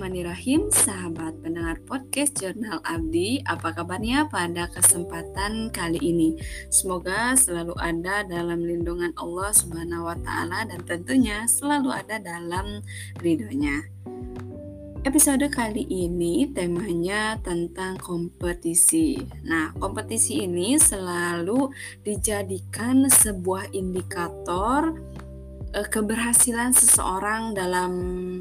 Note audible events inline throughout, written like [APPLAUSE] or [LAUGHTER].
Bismillahirrahmanirrahim, sahabat pendengar podcast Jurnal Abdi. Apa kabarnya pada kesempatan kali ini? Semoga selalu ada dalam lindungan Allah Subhanahu wa taala dan tentunya selalu ada dalam ridhonya. Episode kali ini temanya tentang kompetisi. Nah, kompetisi ini selalu dijadikan sebuah indikator uh, keberhasilan seseorang dalam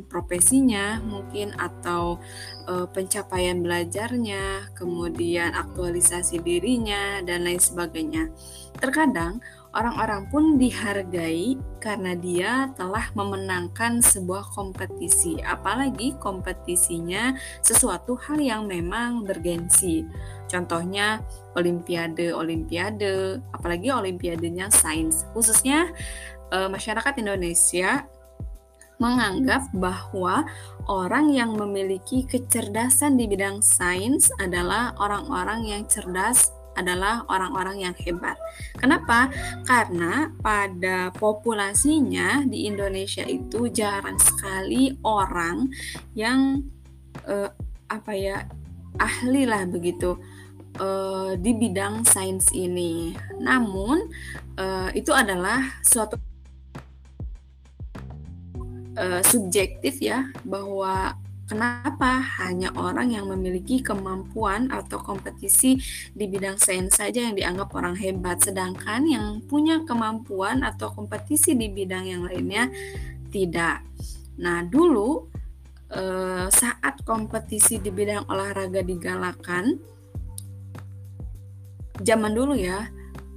profesinya mungkin atau uh, pencapaian belajarnya, kemudian aktualisasi dirinya dan lain sebagainya. Terkadang orang-orang pun dihargai karena dia telah memenangkan sebuah kompetisi, apalagi kompetisinya sesuatu hal yang memang bergensi. Contohnya olimpiade-olimpiade, apalagi olimpiadenya sains, khususnya uh, masyarakat Indonesia menganggap bahwa orang yang memiliki kecerdasan di bidang sains adalah orang-orang yang cerdas adalah orang-orang yang hebat. Kenapa? Karena pada populasinya di Indonesia itu jarang sekali orang yang uh, apa ya ahli lah begitu uh, di bidang sains ini. Namun uh, itu adalah suatu uh, subjektif ya bahwa kenapa hanya orang yang memiliki kemampuan atau kompetisi di bidang sains saja yang dianggap orang hebat sedangkan yang punya kemampuan atau kompetisi di bidang yang lainnya tidak. Nah, dulu eh, saat kompetisi di bidang olahraga digalakan zaman dulu ya,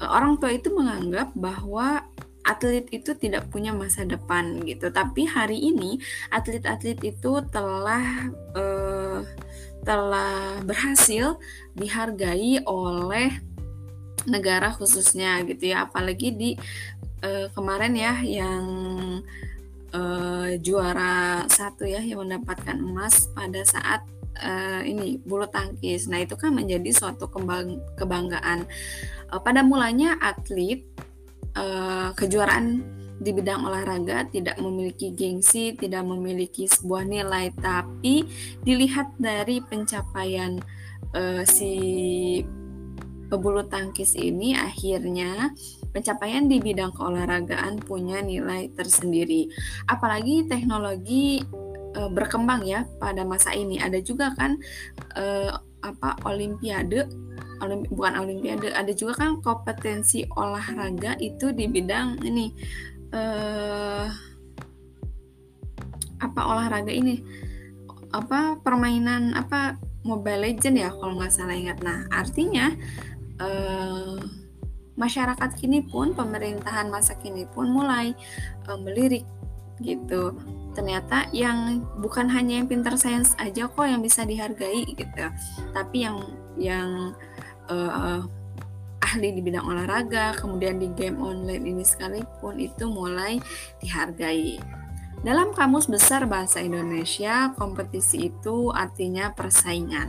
orang tua itu menganggap bahwa atlet itu tidak punya masa depan gitu. Tapi hari ini atlet-atlet itu telah uh, telah berhasil dihargai oleh negara khususnya gitu ya. Apalagi di uh, kemarin ya yang uh, juara satu ya yang mendapatkan emas pada saat uh, ini bulu tangkis. Nah itu kan menjadi suatu kebang kebanggaan. Pada mulanya atlet uh, kejuaraan di bidang olahraga tidak memiliki gengsi, tidak memiliki sebuah nilai, tapi dilihat dari pencapaian uh, si pebulu tangkis ini akhirnya pencapaian di bidang keolahragaan punya nilai tersendiri. Apalagi teknologi uh, berkembang ya pada masa ini. Ada juga kan apa olimpiade olim, bukan olimpiade ada juga kan kompetensi olahraga itu di bidang ini uh, apa olahraga ini apa permainan apa Mobile Legend ya kalau nggak salah ingat. Nah artinya uh, masyarakat kini pun pemerintahan masa kini pun mulai uh, melirik gitu ternyata yang bukan hanya yang pintar sains aja kok yang bisa dihargai gitu tapi yang yang uh, ahli di bidang olahraga, kemudian di game online ini sekalipun itu mulai dihargai. Dalam kamus besar bahasa Indonesia, kompetisi itu artinya persaingan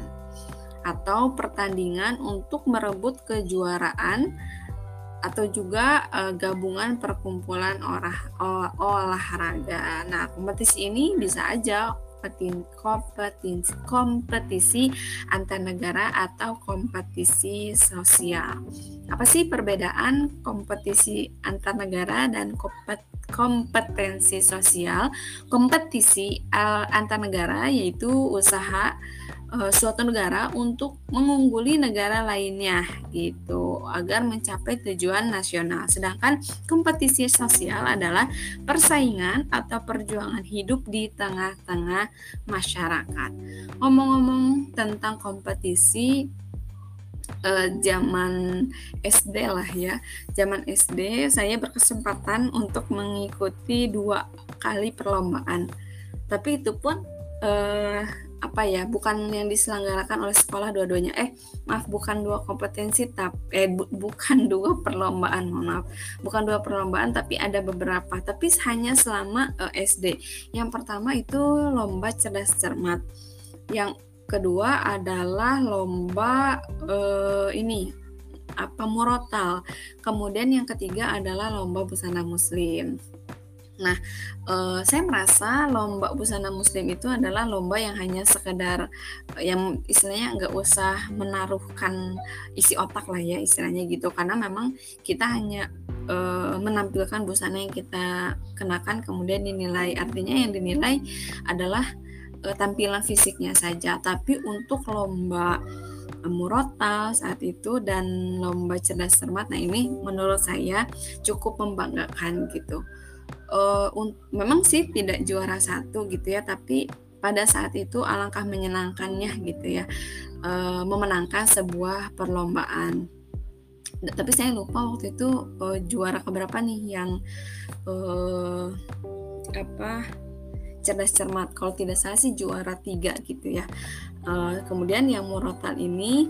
atau pertandingan untuk merebut kejuaraan atau juga e, gabungan perkumpulan olah, olahraga. Nah, kompetisi ini bisa aja kompetisi, kompetisi antar negara atau kompetisi sosial. Apa sih perbedaan kompetisi antar negara dan kompetensi sosial? Kompetisi eh, antar negara yaitu usaha uh, suatu negara untuk mengungguli negara lainnya gitu agar mencapai tujuan nasional. Sedangkan kompetisi sosial adalah persaingan atau perjuangan hidup di tengah-tengah masyarakat. Ngomong-ngomong tentang kompetisi uh, zaman SD lah ya. Zaman SD saya berkesempatan untuk mengikuti dua kali perlombaan. Tapi itu pun uh, apa ya bukan yang diselenggarakan oleh sekolah dua-duanya. Eh maaf bukan dua kompetensi tapi eh bu, bukan [LAUGHS] dua perlombaan maaf. Bukan dua perlombaan tapi ada beberapa. Tapi hanya selama uh, eh, SD yang pertama itu lomba cerdas cermat. Yang kedua adalah lomba uh, ini apa murotal. Kemudian yang ketiga adalah lomba busana muslim Nah, uh, saya merasa lomba busana muslim itu adalah lomba yang hanya sekedar uh, yang istilahnya nggak usah menaruhkan isi otak lah ya istilahnya gitu. Karena memang kita hanya uh, menampilkan busana yang kita kenakan kemudian dinilai artinya yang dinilai adalah uh, tampilan fisiknya saja. Tapi untuk lomba murotal saat itu dan lomba cerdas cermat nah ini menurut saya cukup membanggakan gitu uh, memang sih tidak juara satu gitu ya tapi pada saat itu alangkah menyenangkannya gitu ya. Uh, memenangkan sebuah perlombaan. Tapi saya lupa waktu itu uh, juara keberapa nih yang uh, apa cerdas cermat. Kalau tidak salah sih juara tiga gitu ya. Uh, kemudian yang murotal ini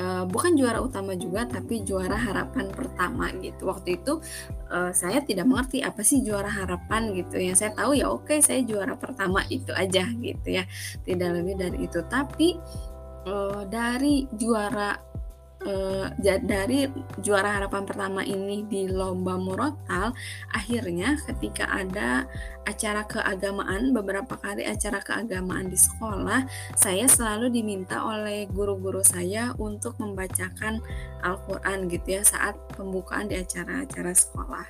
uh, bukan juara utama juga tapi juara harapan pertama gitu. Waktu itu uh, saya tidak mengerti apa sih juara harapan gitu. Yang saya tahu ya oke saya juara pertama itu aja gitu ya. Tidak lebih dari itu. Tapi uh, dari juara uh, dari juara harapan pertama ini di lomba murotal akhirnya ketika ada acara keagamaan beberapa kali acara keagamaan di sekolah saya selalu diminta oleh guru-guru saya untuk membacakan Al-Quran gitu ya saat pembukaan di acara-acara sekolah.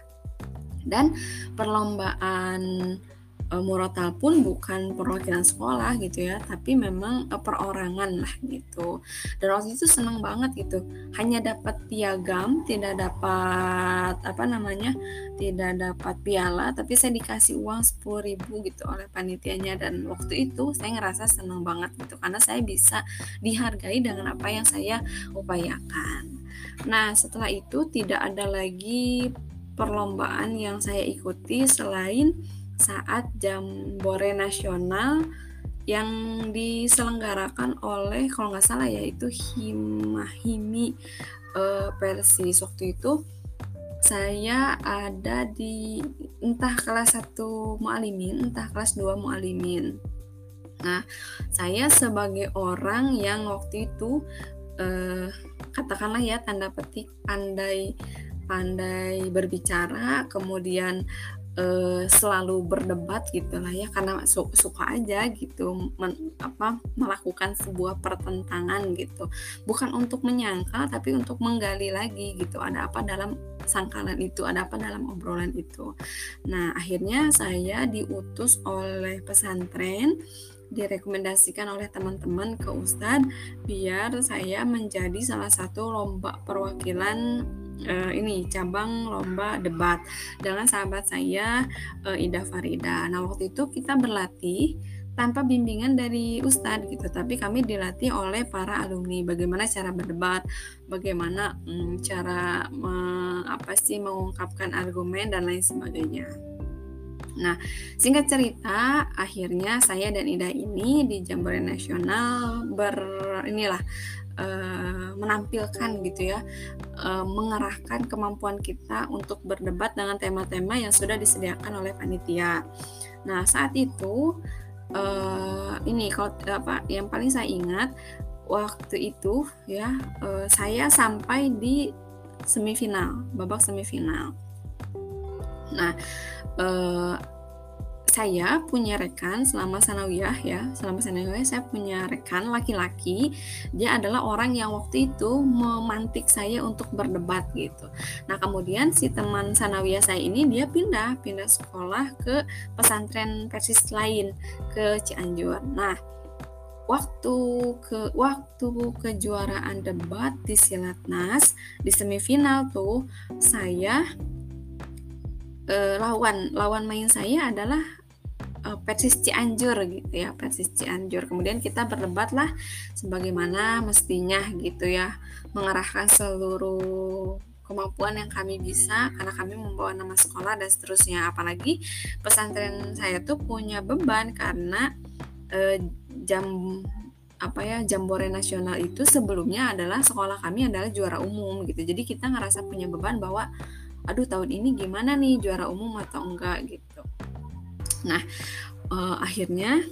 Dan perlombaan uh, Murotal pun bukan perwakilan sekolah gitu ya, tapi memang uh, perorangan lah gitu. Dan waktu itu senang banget gitu, hanya dapat piagam, tidak dapat apa namanya, tidak dapat piala, tapi saya dikasih uang sepuluh ribu gitu oleh panitianya dan waktu itu saya ngerasa senang banget gitu karena saya bisa dihargai dengan apa yang saya upayakan. Nah setelah itu tidak ada lagi perlombaan yang saya ikuti selain saat Jambore Nasional yang diselenggarakan oleh kalau nggak salah ya itu Himahimi uh, Persis. Waktu itu saya ada di entah kelas 1 mualimin entah kelas 2 mualimin. Nah saya sebagai orang yang waktu itu uh, katakanlah ya tanda petik pandai pandai berbicara kemudian uh, selalu berdebat gitu lah ya karena su suka aja gitu men, apa melakukan sebuah pertentangan gitu. Bukan untuk menyangkal tapi untuk menggali lagi gitu ada apa dalam sangkalan itu ada apa dalam obrolan itu. Nah akhirnya saya diutus oleh pesantren direkomendasikan oleh teman-teman ke Ustadz biar saya menjadi salah satu lomba perwakilan uh, ini cabang lomba debat. Dengan sahabat saya uh, Ida Farida. Nah waktu itu kita berlatih tanpa bimbingan dari ustadz gitu tapi kami dilatih oleh para alumni. Bagaimana cara berdebat bagaimana hmm, cara me, apa sih mengungkapkan argumen dan lain sebagainya. Nah, singkat cerita, akhirnya saya dan Ida ini di Jambore Nasional ber inilah uh, menampilkan gitu ya uh, mengerahkan kemampuan kita untuk berdebat dengan tema-tema yang sudah disediakan oleh panitia. Nah saat itu uh, ini kalau apa yang paling saya ingat waktu itu ya saya sampai di semifinal babak semifinal. Nah saya punya rekan selama sanawiyah ya selama sanawiyah saya punya rekan laki-laki dia adalah orang yang waktu itu memantik saya untuk berdebat gitu. Nah kemudian si teman sanawiyah saya ini dia pindah pindah sekolah ke pesantren persis lain ke Cianjur. Nah waktu ke waktu kejuaraan debat di Silatnas di semifinal tuh saya eh, lawan lawan main saya adalah uh, Persis Cianjur gitu ya Persis Cianjur. Kemudian kita berdebat lah sebagaimana mestinya gitu ya mengarahkan seluruh kemampuan yang kami bisa karena kami membawa nama sekolah dan seterusnya. Apalagi pesantren saya tuh punya beban karena uh, jam apa ya jambore nasional itu sebelumnya adalah sekolah kami adalah juara umum gitu. Jadi kita ngerasa punya beban bahwa aduh tahun ini gimana nih juara umum atau enggak? gitu Nah, uh, akhirnya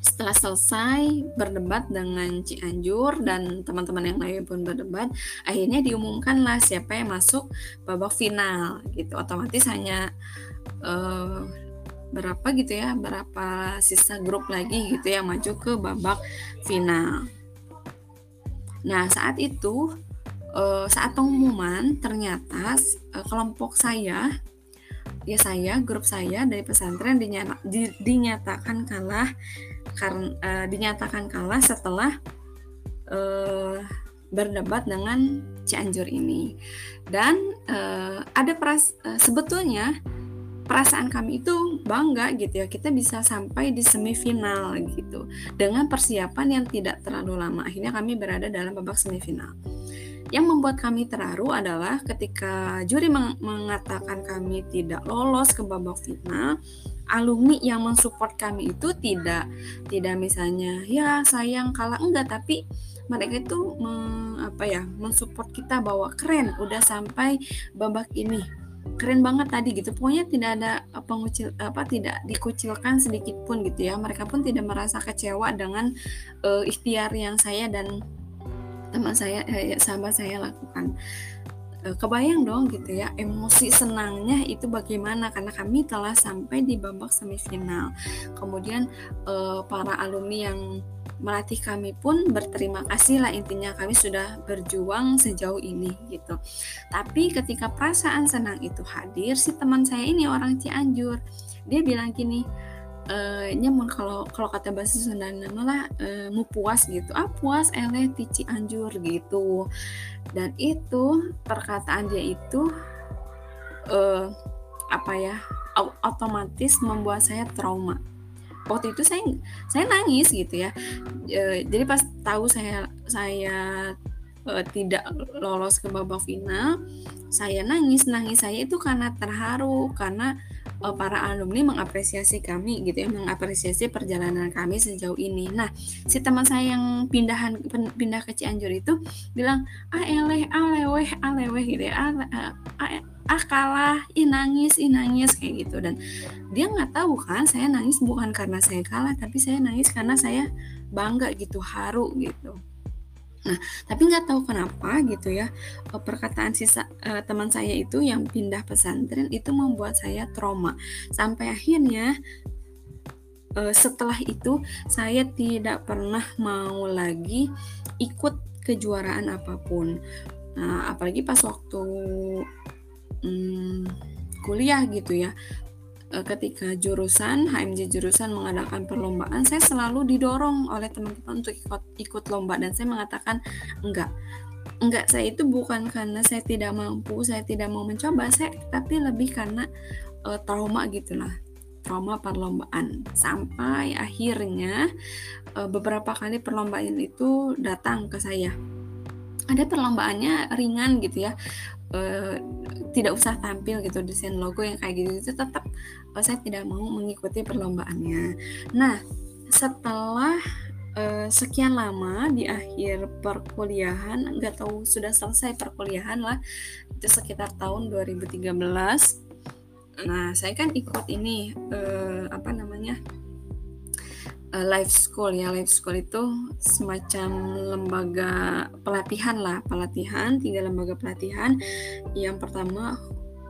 setelah selesai berdebat dengan Cianjur dan teman-teman yang lain pun berdebat, akhirnya diumumkanlah siapa yang masuk babak final gitu. Otomatis hanya uh, berapa gitu ya, berapa sisa grup lagi gitu yang maju ke babak final. Nah saat itu uh, saat pengumuman ternyata uh, kelompok saya ya saya grup saya dari pesantren dinyata, di, dinyatakan kalah karena uh, dinyatakan kalah setelah uh, berdebat dengan Cianjur ini. Dan uh, ada peras uh, sebetulnya perasaan kami itu bangga gitu ya kita bisa sampai di semifinal gitu dengan persiapan yang tidak terlalu lama. Akhirnya kami berada dalam babak semifinal yang membuat kami terharu adalah ketika juri meng mengatakan kami tidak lolos ke babak final, alumni yang mensupport kami itu tidak tidak misalnya ya sayang kalah. Enggak tapi mereka itu me, apa ya mensupport kita bahwa keren udah sampai babak ini. Keren banget tadi gitu. Pokoknya tidak ada pengucil apa tidak dikucilkan sedikit pun gitu ya. Mereka pun tidak merasa kecewa dengan uh, ikhtiar yang saya dan teman saya eh, sahabat saya lakukan. Eh, kebayang dong gitu ya emosi senangnya itu bagaimana? Karena kami telah sampai di babak semifinal. Kemudian eh, para alumni yang melatih kami pun berterima kasih lah intinya kami sudah berjuang sejauh ini gitu. Tapi ketika perasaan senang itu hadir si teman saya ini orang Cianjur. Dia bilang gini uh, nyamun kalau kalau kata bahasa Sunda malah uh, mau puas gitu. Ah puas eleh tici anjur gitu. Dan itu perkataan dia itu uh, apa ya otomatis membuat saya trauma. Waktu itu saya saya nangis gitu ya. E, jadi pas tahu saya saya e, tidak lolos ke babak final saya nangis. Nangis saya itu karena terharu karena uh, para alumni mengapresiasi kami gitu ya, mengapresiasi perjalanan kami sejauh ini. Nah, si teman saya yang pindahan pindah ke Cianjur itu bilang, "Ah eleh, aleweh, aleweh gitu ya. Ah, ah, ah, ah kalah, ih nangis, ih nangis kayak gitu." Dan dia nggak tahu kan, saya nangis bukan karena saya kalah, tapi saya nangis karena saya bangga gitu, haru gitu. Nah, tapi nggak tahu kenapa gitu ya eh, perkataan sisa uh, teman saya itu yang pindah pesantren itu membuat saya trauma sampai akhirnya uh, setelah itu saya tidak pernah mau lagi ikut kejuaraan apa pun. Nah, apalagi pas waktu hmm, kuliah gitu ya ketika jurusan HMJ jurusan mengadakan perlombaan saya selalu didorong oleh teman-teman untuk ikut ikut lomba dan saya mengatakan enggak. Enggak saya itu bukan karena saya tidak mampu saya tidak mau mencoba saya tapi lebih karena uh, trauma gitulah. Trauma perlombaan. Sampai akhirnya uh, beberapa kali perlombaan itu datang ke saya. Ada perlombaannya ringan gitu ya uh, tidak usah tampil gitu desain logo yang kayak gitu itu tetap uh, saya tidak mau mengikuti perlombaannya. Nah, setelah uh, sekian lama di akhir perkuliahan, nggak tahu sudah selesai perkuliahan lah, itu sekitar tahun 2013. Nah, saya kan ikut ini uh, apa namanya? Uh, life school ya. Life school itu semacam lembaga pelatihan lah. Pelatihan tiga lembaga pelatihan. Yang pertama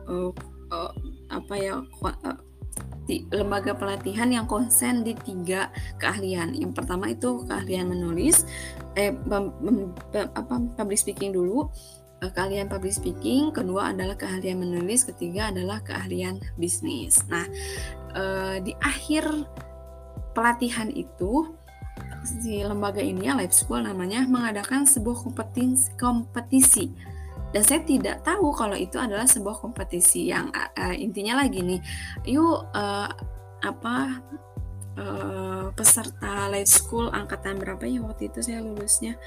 uh, uh, apa ya uh, lembaga pelatihan yang konsen di tiga keahlian. Yang pertama itu keahlian menulis. Eh bam, bam, apa public speaking dulu. Keahlian public speaking, kedua adalah keahlian menulis, ketiga adalah keahlian bisnis. Nah, di akhir pelatihan itu si lembaga ini ya Life School namanya mengadakan sebuah kompetisi, kompetisi. Dan saya tidak tahu kalau itu adalah sebuah kompetisi yang uh, intinya lagi nih yuk uh, apa uh, peserta Life School angkatan berapa ya waktu itu saya lulusnya?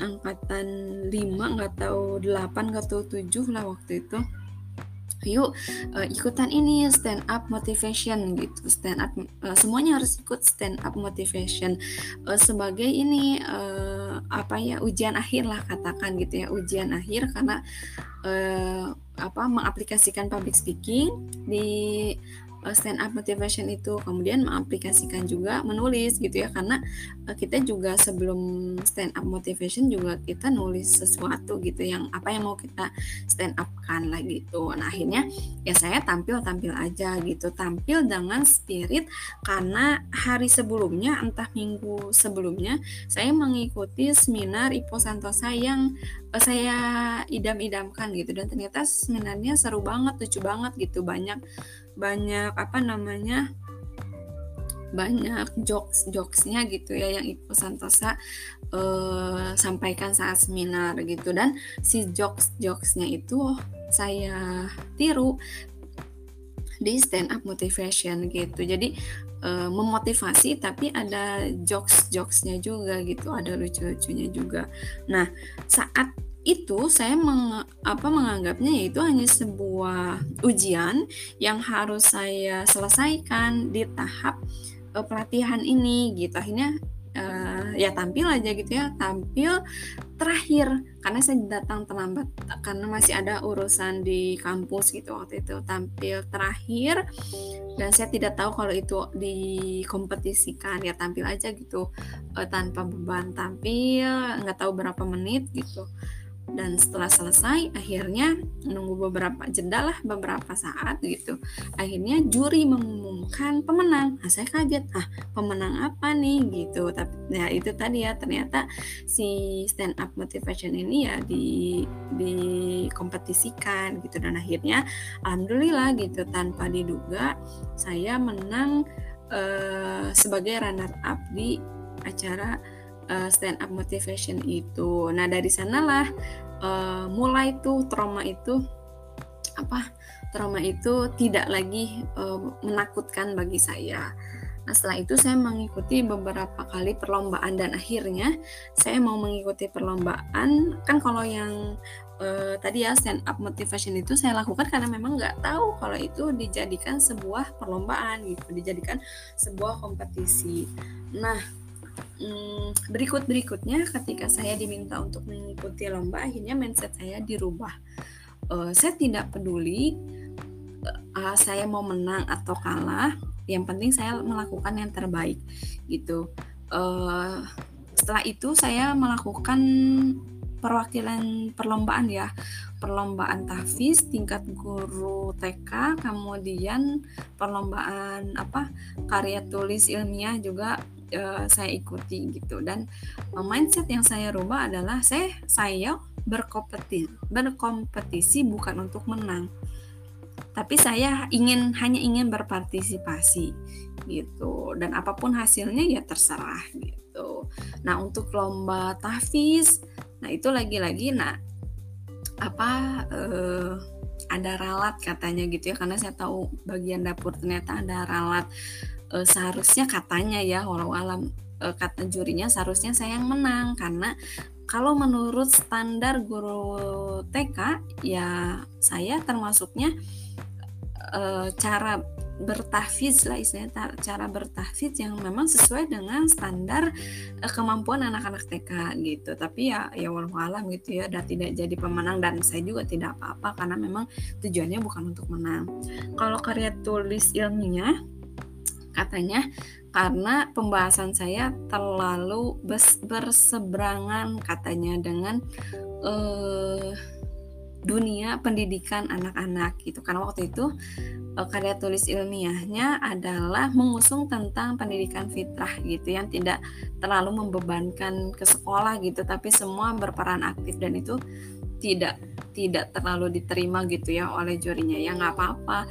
Angkatan 5 nggak tahu 8 nggak tahu 7 lah waktu itu yuk uh, ikutan ini stand up motivation gitu. Stand up uh, semuanya harus ikut stand up motivation. Uh, sebagai ini uh, apa ya ujian akhir lah katakan gitu ya. Ujian akhir karena uh, apa mengaplikasikan public speaking di stand up motivation itu. Kemudian mengaplikasikan juga menulis gitu ya karena uh, kita juga sebelum stand up motivation juga kita nulis sesuatu gitu yang apa yang mau kita stand up kan lah gitu. Nah akhirnya ya saya tampil tampil aja gitu. Tampil dengan spirit karena hari sebelumnya entah minggu sebelumnya saya mengikuti seminar Ipo Santosa yang uh, saya idam-idamkan gitu. Dan ternyata seminarnya seru banget lucu banget gitu. Banyak banyak apa namanya banyak jokes jokesnya gitu ya yang Ibu Santosa uh, sampaikan saat seminar gitu. Dan si jokes jokesnya itu saya tiru di stand up motivation gitu. Jadi uh, memotivasi tapi ada jokes jokesnya juga gitu ada lucu lucunya juga. Nah saat itu saya meng, apa menganggapnya yaitu hanya sebuah ujian yang harus saya selesaikan di tahap uh, pelatihan ini gitu. Akhirnya uh, ya tampil aja gitu ya tampil terakhir. Karena saya datang terlambat karena masih ada urusan di kampus gitu waktu itu. Tampil terakhir dan saya tidak tahu kalau itu dikompetisikan. Ya tampil aja gitu uh, tanpa beban. Tampil nggak tahu berapa menit gitu dan setelah selesai akhirnya menunggu beberapa jeda lah beberapa saat gitu. Akhirnya juri mengumumkan pemenang. Nah, saya kaget. Ah pemenang apa nih? Gitu. Tapi ya itu tadi ya ternyata si stand up motivation ini ya di dikompetisikan gitu. Dan akhirnya alhamdulillah gitu tanpa diduga saya menang uh, sebagai runner up di acara uh, stand up motivation itu. Nah dari sanalah uh, mulai tuh trauma itu apa trauma itu tidak lagi uh, menakutkan bagi saya. Nah setelah itu saya mengikuti beberapa kali perlombaan dan akhirnya saya mau mengikuti perlombaan kan kalau yang uh, tadi ya stand up motivation itu saya lakukan karena memang nggak tahu kalau itu dijadikan sebuah perlombaan gitu dijadikan sebuah kompetisi. Nah Hmm, berikut berikutnya ketika saya diminta untuk mengikuti lomba akhirnya mindset saya dirubah. Uh, saya tidak peduli uh, saya mau menang atau kalah yang penting saya melakukan yang terbaik gitu. Uh, setelah itu saya melakukan perwakilan perlombaan ya. Perlombaan tahfiz tingkat guru TK kemudian perlombaan apa karya tulis ilmiah juga uh, saya ikuti gitu. Dan uh, mindset yang saya rubah adalah saya saya berkompetisi berkompetisi bukan untuk menang. Tapi saya ingin hanya ingin berpartisipasi gitu. Dan apa pun hasilnya ya terserah gitu. Nah untuk lomba tahfiz nah itu lagi-lagi nah apa uh, ada ralat katanya gitu ya karena saya tahu bagian dapur ternyata ada ralat. Uh, seharusnya katanya ya walau alam uh, kata jurinya seharusnya saya yang menang. Karena kalau menurut standar guru TK ya saya termasuknya uh, cara bertahfiz lah istilahnya cara bertahfiz yang memang sesuai dengan standar uh, kemampuan anak-anak TK gitu. Tapi ya ya walau gitu ya dan tidak jadi pemenang dan saya juga tidak apa-apa karena memang tujuannya bukan untuk menang. Kalau karya tulis ilmiah katanya karena pembahasan saya terlalu berseberangan katanya dengan uh, dunia pendidikan anak-anak gitu. Karena waktu itu karya tulis ilmiahnya adalah mengusung tentang pendidikan fitrah gitu yang tidak terlalu membebankan ke sekolah gitu tapi semua berperan aktif dan itu tidak tidak terlalu diterima gitu ya oleh jurinya ya nggak apa-apa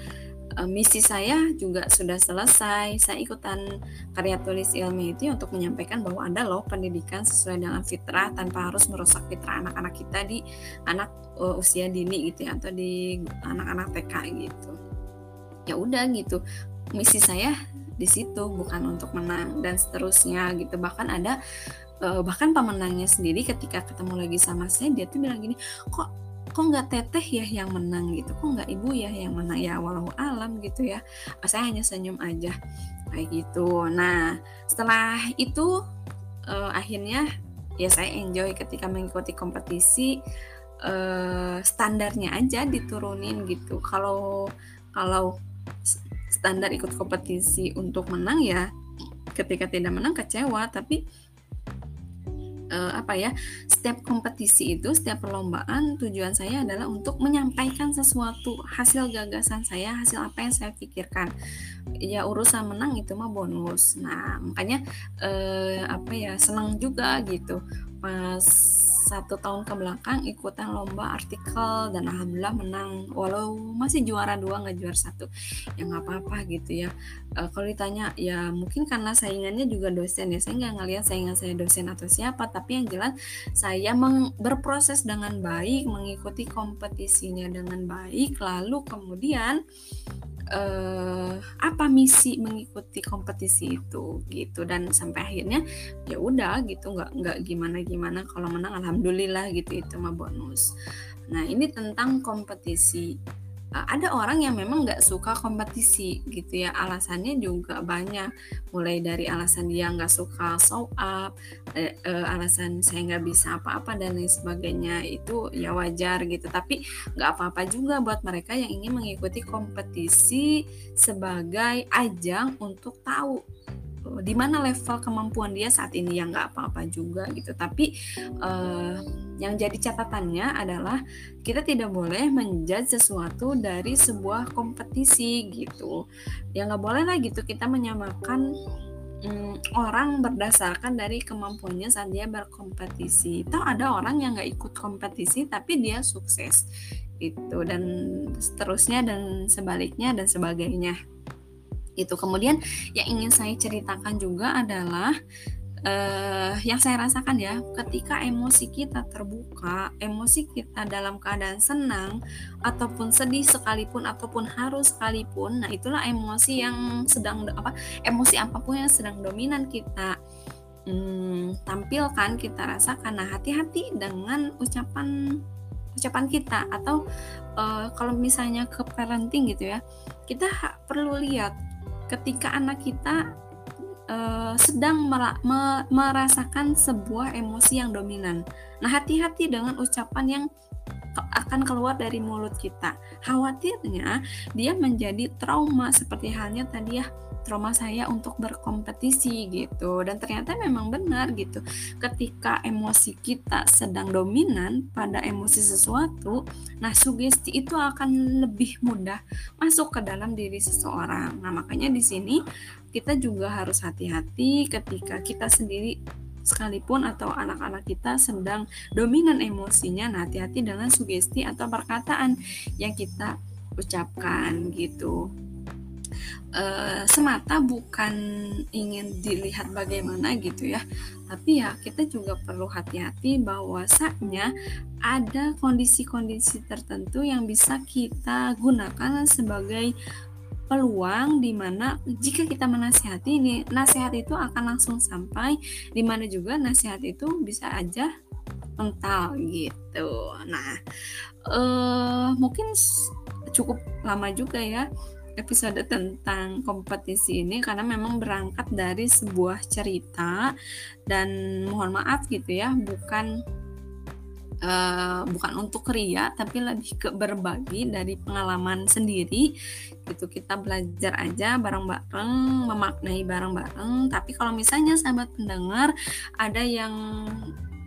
uh, misi saya juga sudah selesai. Saya ikutan karya tulis ilmiah itu untuk menyampaikan bahwa ada loh pendidikan sesuai dengan fitrah tanpa harus merusak fitrah anak-anak kita di anak uh, usia dini gitu ya atau di anak-anak TK gitu. Ya udah gitu. Misi saya di situ bukan untuk menang dan seterusnya gitu. Bahkan ada uh, bahkan pemenangnya sendiri ketika ketemu lagi sama saya dia tuh bilang gini, "Kok kok nggak teteh ya yang menang gitu? Kok nggak ibu ya yang menang? Ya walau alam gitu ya. Saya hanya senyum aja kayak gitu. Nah setelah itu uh, akhirnya ya saya enjoy ketika mengikuti kompetisi uh, standarnya aja diturunin gitu. Kalau kalau standar ikut kompetisi untuk menang ya ketika tidak menang kecewa tapi uh, apa ya setiap kompetisi itu setiap perlombaan tujuan saya adalah untuk menyampaikan sesuatu hasil gagasan saya hasil apa yang saya pikirkan. Ya urusan menang itu mah bonus. Nah makanya uh, apa ya senang juga gitu. Pas satu tahun ke belakang ikutan lomba artikel dan alhamdulillah menang. Walau masih juara dua nggak juara satu ya nggak apa-apa gitu ya. E, kalau ditanya ya mungkin karena saingannya juga dosen ya. Saya nggak ngelihat saingan saya dosen atau siapa tapi yang jelas saya berproses dengan baik mengikuti kompetisinya dengan baik lalu kemudian uh, apa misi mengikuti kompetisi itu gitu. Dan sampai akhirnya ya udah gitu nggak nggak gimana gimana kalau menang alhamdulillah gitu itu mah bonus. Nah ini tentang kompetisi. Uh, ada orang yang memang nggak suka kompetisi gitu ya alasannya juga banyak. Mulai dari alasan dia nggak suka show up uh, uh, alasan saya nggak bisa apa-apa dan lain sebagainya itu ya wajar gitu. Tapi nggak apa-apa juga buat mereka yang ingin mengikuti kompetisi sebagai ajang untuk tahu di mana level kemampuan dia saat ini yang nggak apa-apa juga gitu. Tapi uh, yang jadi catatannya adalah kita tidak boleh menjudge sesuatu dari sebuah kompetisi gitu. Ya nggak boleh lah gitu kita menyamakan um, orang berdasarkan dari kemampuannya saat dia berkompetisi. Tahu ada orang yang nggak ikut kompetisi tapi dia sukses itu dan seterusnya dan sebaliknya dan sebagainya itu kemudian yang ingin saya ceritakan juga adalah uh, yang saya rasakan ya ketika emosi kita terbuka emosi kita dalam keadaan senang ataupun sedih sekalipun ataupun harus sekalipun nah itulah emosi yang sedang apa emosi apa pun yang sedang dominan kita. Hmm, tampilkan kita rasakan. Nah hati-hati dengan ucapan ucapan kita atau uh, kalau misalnya ke parenting gitu ya kita perlu lihat ketika anak kita uh, sedang me merasakan sebuah emosi yang dominan. Nah, hati-hati dengan ucapan yang akan keluar dari mulut kita. Khawatirnya dia menjadi trauma seperti halnya tadi ya trauma saya untuk berkompetisi gitu. Dan ternyata memang benar gitu. Ketika emosi kita sedang dominan pada emosi sesuatu nah sugesti itu akan lebih mudah masuk ke dalam diri seseorang. Nah makanya di sini kita juga harus hati-hati ketika kita sendiri sekalipun atau anak-anak kita sedang dominan emosinya nah hati-hati dengan sugesti atau perkataan yang kita ucapkan gitu uh, semata bukan ingin dilihat bagaimana gitu ya tapi ya kita juga perlu hati-hati bahwasanya ada kondisi-kondisi tertentu yang bisa kita gunakan sebagai peluang di mana jika kita menasihati ini nasihat itu akan langsung sampai di mana juga nasihat itu bisa aja mental gitu. Nah, uh, mungkin cukup lama juga ya episode tentang kompetisi ini karena memang berangkat dari sebuah cerita dan mohon maaf gitu ya bukan uh, bukan untuk ria tapi lebih ke berbagi dari pengalaman sendiri gitu. Kita belajar aja bareng-bareng memaknai bareng-bareng. Tapi kalau misalnya sahabat pendengar ada yang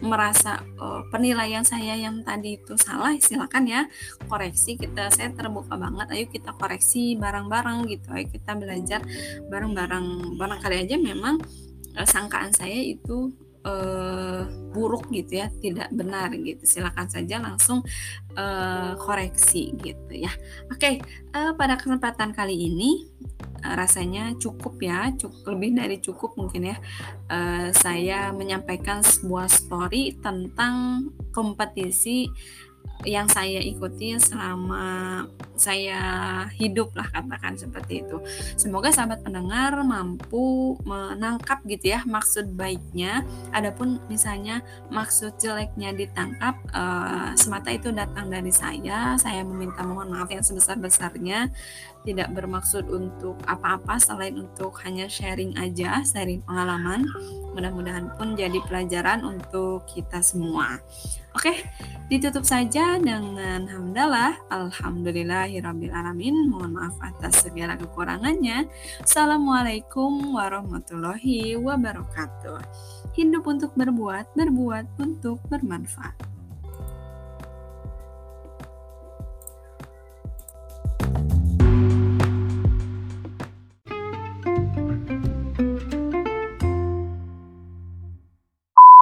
merasa uh, penilaian saya yang tadi itu salah silakan ya koreksi. Kita saya terbuka banget ayo kita koreksi bareng-bareng gitu. Ayo kita belajar bareng-bareng. Barangkali aja memang uh, sangkaan saya itu uh, buruk gitu ya tidak benar gitu. Silakan saja langsung uh, koreksi gitu ya. Oke okay, uh, pada kesempatan kali ini rasanya cukup ya cukup lebih dari cukup mungkin ya. Uh, saya menyampaikan sebuah story tentang kompetisi yang saya ikuti selama saya hidup lah katakan seperti itu. Semoga sahabat pendengar mampu menangkap gitu ya maksud baiknya. Adapun misalnya maksud jeleknya ditangkap uh, semata itu datang dari saya. Saya meminta mohon maaf yang sebesar-besarnya. Tidak bermaksud untuk apa-apa selain untuk hanya sharing aja, sharing pengalaman Mudah-mudahan pun jadi pelajaran untuk kita semua. Oke, ditutup saja dengan hamdalah. Alhamdulillahirrabbilalamin. Mohon maaf atas segala kekurangannya. Assalamualaikum warahmatullahi wabarakatuh. Hidup untuk berbuat, berbuat untuk bermanfaat.